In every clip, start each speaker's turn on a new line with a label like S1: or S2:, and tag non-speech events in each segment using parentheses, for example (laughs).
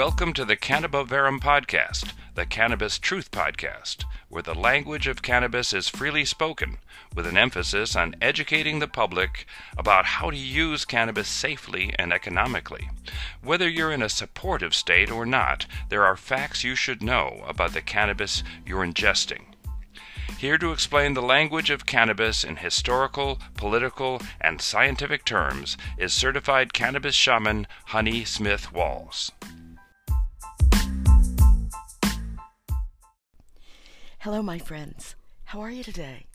S1: Welcome to the Cannabiverum Podcast, the Cannabis Truth Podcast, where the language of cannabis is freely spoken, with an emphasis on educating the public about how to use cannabis safely and economically. Whether you're in a supportive state or not, there are facts you should know about the cannabis you're ingesting. Here to explain the language of cannabis in historical, political, and scientific terms is certified cannabis shaman Honey Smith Walls.
S2: Hello, my friends. How are you today?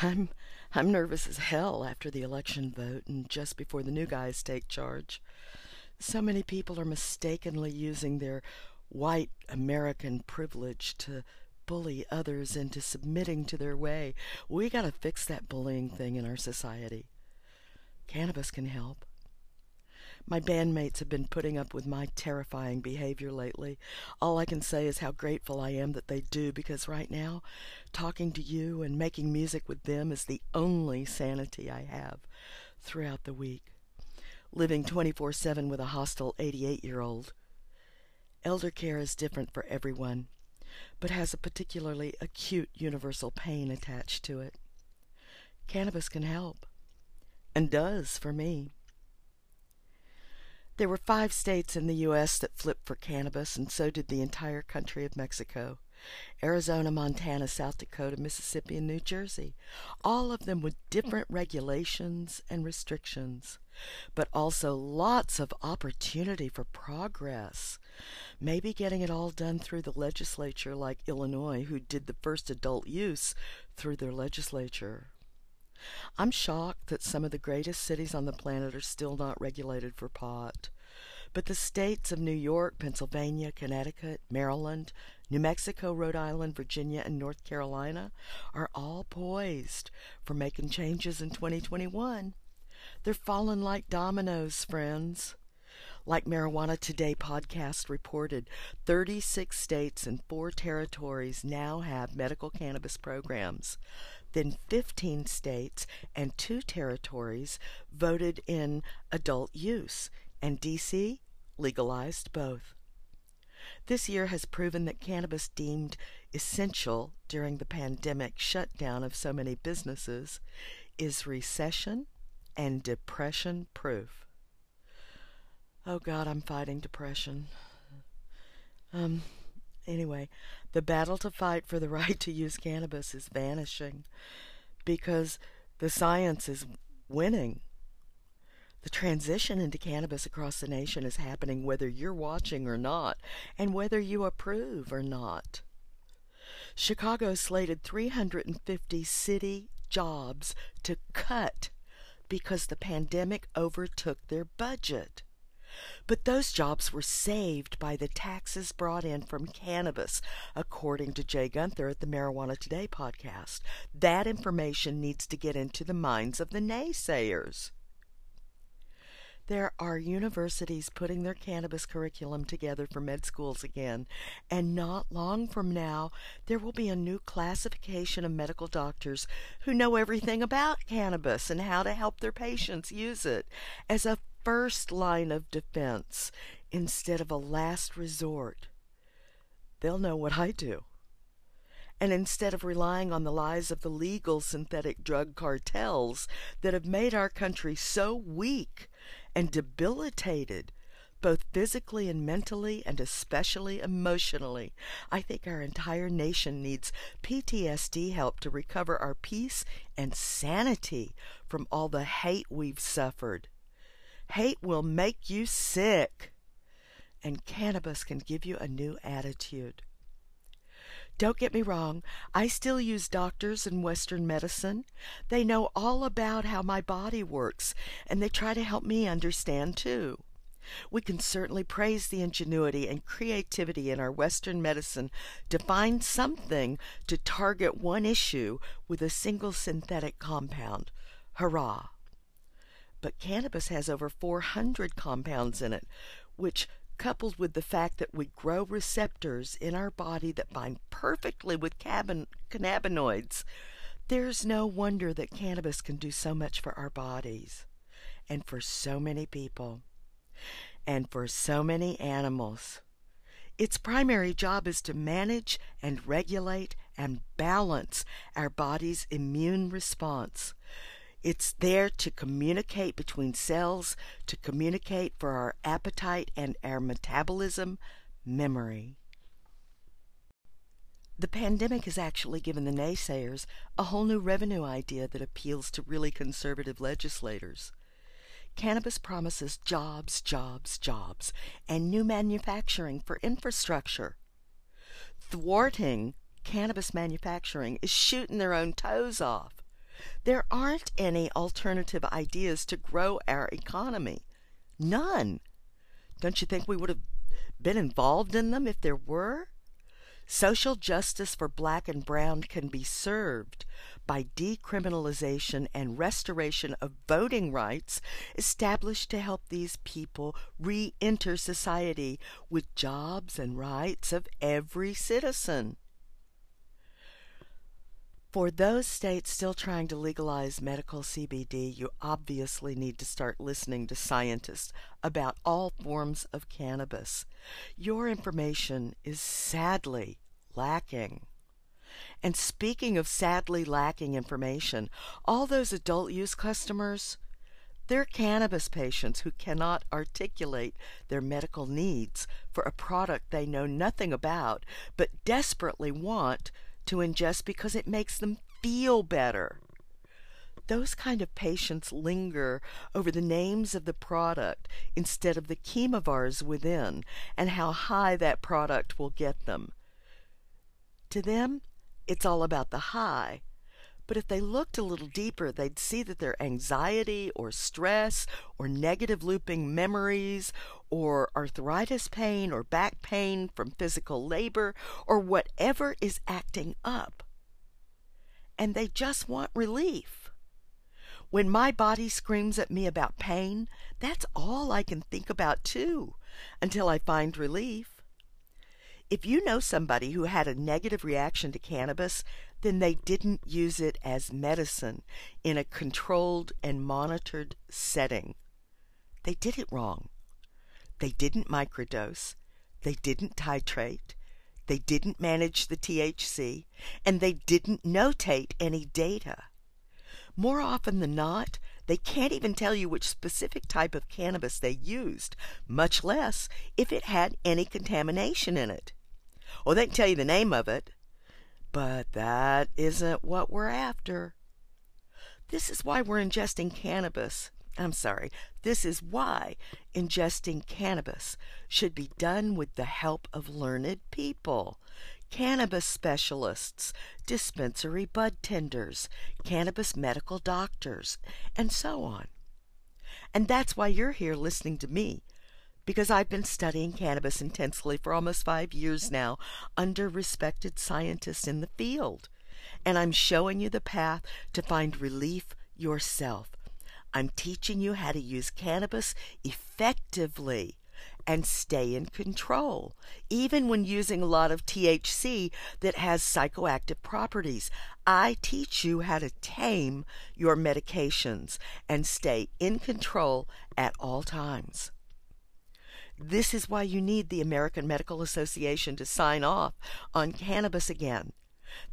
S2: I'm I'm nervous as hell after the election vote and just before the new guys take charge. So many people are mistakenly using their white American privilege to bully others into submitting to their way. We got to fix that bullying thing in our society. Cannabis can help. My bandmates have been putting up with my terrifying behavior lately. All I can say is how grateful I am that they do because right now, talking to you and making music with them is the only sanity I have throughout the week. Living 24 7 with a hostile 88 year old. Elder care is different for everyone, but has a particularly acute universal pain attached to it. Cannabis can help, and does for me. There were five states in the U.S. that flipped for cannabis, and so did the entire country of Mexico Arizona, Montana, South Dakota, Mississippi, and New Jersey. All of them with different regulations and restrictions, but also lots of opportunity for progress. Maybe getting it all done through the legislature, like Illinois, who did the first adult use through their legislature. I'm shocked that some of the greatest cities on the planet are still not regulated for pot. But the states of New York, Pennsylvania, Connecticut, Maryland, New Mexico, Rhode Island, Virginia, and North Carolina are all poised for making changes in 2021. They're falling like dominoes, friends. Like Marijuana Today podcast reported, 36 states and four territories now have medical cannabis programs. Then 15 states and two territories voted in adult use, and D.C. legalized both. This year has proven that cannabis deemed essential during the pandemic shutdown of so many businesses is recession and depression proof. Oh God, I'm fighting depression. Um, anyway, the battle to fight for the (laughs) right to use cannabis is vanishing because the science is winning. The transition into cannabis across the nation is happening whether you're watching or not, and whether you approve or not. Chicago slated 350 city jobs to cut because the pandemic overtook their budget. But those jobs were saved by the taxes brought in from cannabis, according to Jay Gunther at the Marijuana Today podcast. That information needs to get into the minds of the naysayers. There are universities putting their cannabis curriculum together for med schools again, and not long from now there will be a new classification of medical doctors who know everything about cannabis and how to help their patients use it as a first line of defense instead of a last resort. They'll know what I do. And instead of relying on the lies of the legal synthetic drug cartels that have made our country so weak and debilitated, both physically and mentally, and especially emotionally. I think our entire nation needs PTSD help to recover our peace and sanity from all the hate we've suffered. Hate will make you sick, and cannabis can give you a new attitude. Don't get me wrong, I still use doctors and Western medicine. They know all about how my body works, and they try to help me understand too. We can certainly praise the ingenuity and creativity in our Western medicine to find something to target one issue with a single synthetic compound. Hurrah! But cannabis has over 400 compounds in it, which coupled with the fact that we grow receptors in our body that bind perfectly with cannabinoids, there's no wonder that cannabis can do so much for our bodies and for so many people. and for so many animals. Its primary job is to manage and regulate and balance our body's immune response. It's there to communicate between cells, to communicate for our appetite and our metabolism, memory. The pandemic has actually given the naysayers a whole new revenue idea that appeals to really conservative legislators. Cannabis promises jobs, jobs, jobs, and new manufacturing for infrastructure. Thwarting cannabis manufacturing is shooting their own toes off. There aren't any alternative ideas to grow our economy. None. Don't you think we would have been involved in them if there were? Social justice for black and brown can be served by decriminalization and restoration of voting rights established to help these people re enter society with jobs and rights of every citizen. For those states still trying to legalize medical CBD, you obviously need to start listening to scientists about all forms of cannabis. Your information is sadly lacking. And speaking of sadly lacking information, all those adult use customers, they're cannabis patients who cannot articulate their medical needs for a product they know nothing about but desperately want to ingest because it makes them feel better. Those kind of patients linger over the names of the product instead of the chemovars within and how high that product will get them. To them, it's all about the high. But if they looked a little deeper, they'd see that their anxiety or stress or negative looping memories or arthritis pain or back pain from physical labor or whatever is acting up. And they just want relief. When my body screams at me about pain, that's all I can think about too, until I find relief. If you know somebody who had a negative reaction to cannabis, then they didn't use it as medicine in a controlled and monitored setting. They did it wrong. They didn't microdose. They didn't titrate. They didn't manage the THC. And they didn't notate any data. More often than not, they can't even tell you which specific type of cannabis they used, much less if it had any contamination in it. Or they can tell you the name of it, but that isn't what we're after. This is why we're ingesting cannabis. I'm sorry, this is why ingesting cannabis should be done with the help of learned people. Cannabis specialists, dispensary bud tenders, cannabis medical doctors, and so on. And that's why you're here listening to me because I've been studying cannabis intensely for almost five years now under respected scientists in the field. And I'm showing you the path to find relief yourself. I'm teaching you how to use cannabis effectively and stay in control, even when using a lot of THC that has psychoactive properties. I teach you how to tame your medications and stay in control at all times. This is why you need the American Medical Association to sign off on cannabis again.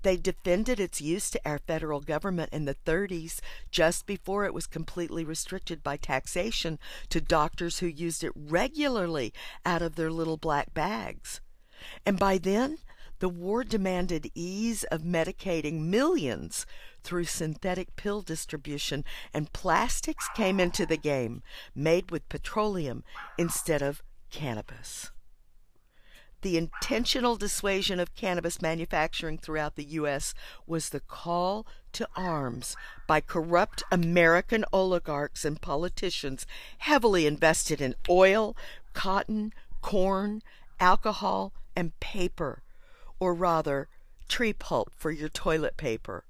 S2: They defended its use to our federal government in the 30s, just before it was completely restricted by taxation to doctors who used it regularly out of their little black bags. And by then, the war demanded ease of medicating millions through synthetic pill distribution, and plastics came into the game, made with petroleum instead of cannabis. The intentional dissuasion of cannabis manufacturing throughout the U.S. was the call to arms by corrupt American oligarchs and politicians heavily invested in oil, cotton, corn, alcohol, and paper, or rather, tree pulp for your toilet paper.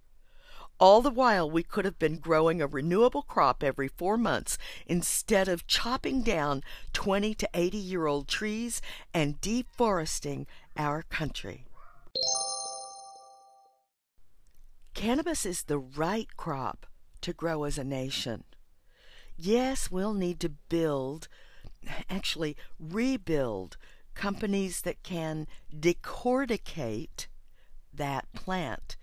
S2: All the while, we could have been growing a renewable crop every four months instead of chopping down 20 to 80 year old trees and deforesting our country. Cannabis is the right crop to grow as a nation. Yes, we'll need to build actually rebuild companies that can decorticate that plant,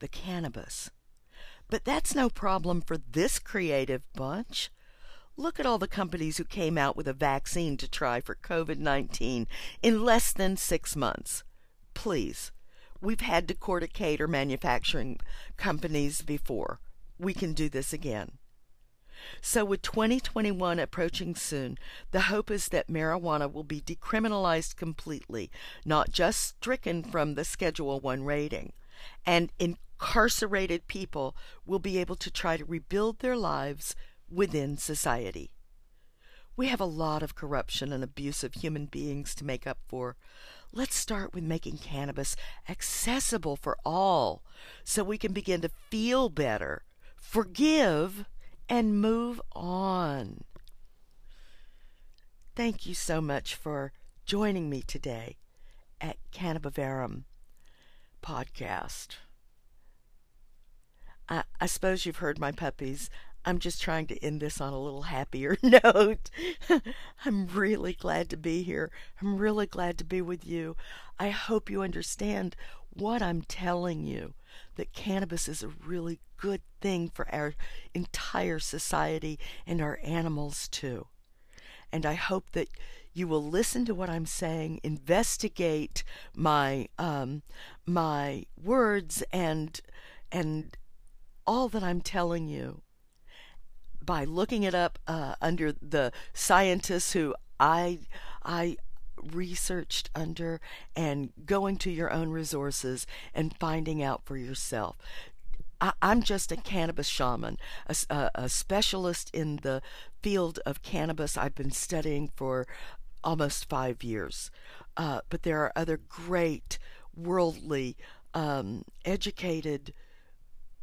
S2: the cannabis. But that's no problem for this creative bunch. Look at all the companies who came out with a vaccine to try for COVID 19 in less than six months. Please, we've had to court a cater manufacturing companies before. We can do this again. So, with 2021 approaching soon, the hope is that marijuana will be decriminalized completely, not just stricken from the Schedule 1 rating, and incarcerated people will be able to try to rebuild their lives within society. We have a lot of corruption and abuse of human beings to make up for. Let's start with making cannabis accessible for all so we can begin to feel better, forgive, and move on. Thank you so much for joining me today at Cannabiverum podcast. I, I suppose you've heard my puppies. I'm just trying to end this on a little happier (laughs) note. (laughs) I'm really glad to be here. I'm really glad to be with you. I hope you understand what I'm telling you that cannabis is a really good thing for our entire society and our animals too. And I hope that you will listen to what I'm saying, investigate my um, my words and and all that I'm telling you by looking it up uh, under the scientists who I I researched under and going to your own resources and finding out for yourself. I, am just a cannabis shaman, a, a, specialist in the field of cannabis. I've been studying for almost five years. Uh, but there are other great, worldly, um, educated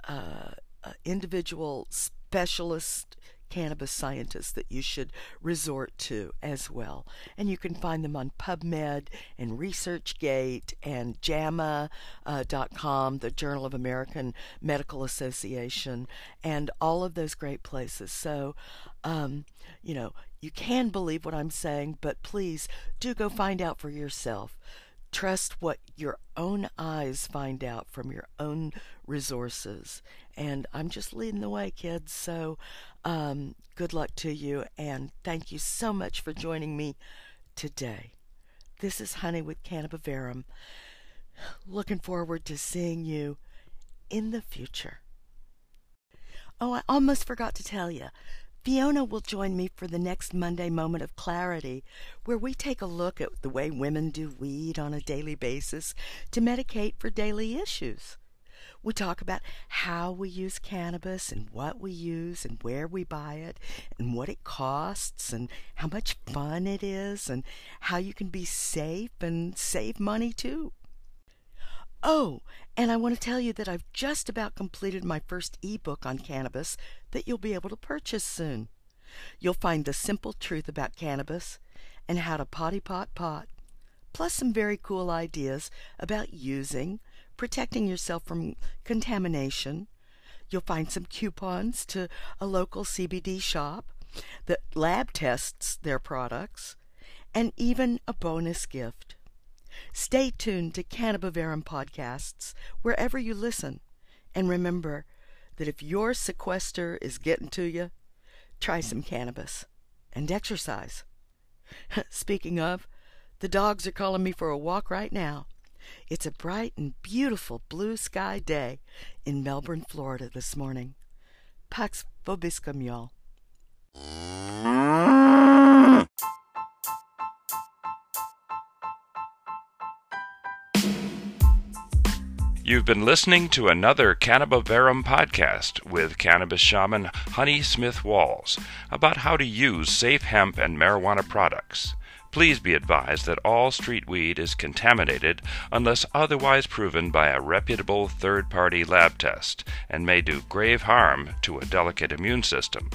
S2: uh, uh, individual specialist cannabis scientists that you should resort to as well. And you can find them on PubMed and ResearchGate and JAMA.com, uh, the Journal of American Medical Association, and all of those great places. So, um, you know, you can believe what I'm saying, but please do go find out for yourself. Trust what your own eyes find out from your own resources. And I'm just leading the way, kids. So um, good luck to you. And thank you so much for joining me today. This is Honey with Cannabiverum. Looking forward to seeing you in the future. Oh, I almost forgot to tell you. Fiona will join me for the next Monday Moment of Clarity, where we take a look at the way women do weed on a daily basis to medicate for daily issues. We talk about how we use cannabis and what we use and where we buy it and what it costs and how much fun it is and how you can be safe and save money too. Oh, and I want to tell you that I've just about completed my first ebook on cannabis that you'll be able to purchase soon. You'll find the simple truth about cannabis and how to potty pot pot, plus some very cool ideas about using, protecting yourself from contamination. You'll find some coupons to a local CBD shop that lab tests their products, and even a bonus gift. Stay tuned to Cannabiverum podcasts wherever you listen. And remember that if your sequester is getting to you, try some cannabis and exercise. (laughs) Speaking of, the dogs are calling me for a walk right now. It's a bright and beautiful blue sky day in Melbourne, Florida this morning. Pax vobiscum, y'all.
S1: You've been listening to another Cannabiverum podcast with cannabis shaman Honey Smith Walls about how to use safe hemp and marijuana products. Please be advised that all street weed is contaminated unless otherwise proven by a reputable third party lab test and may do grave harm to a delicate immune system.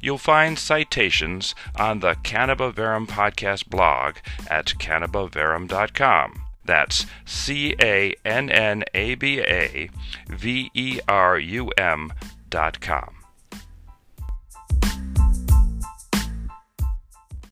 S1: You'll find citations on the Cannabiverum podcast blog at cannabiverum.com. That's C A N N A B A V E R U M dot com.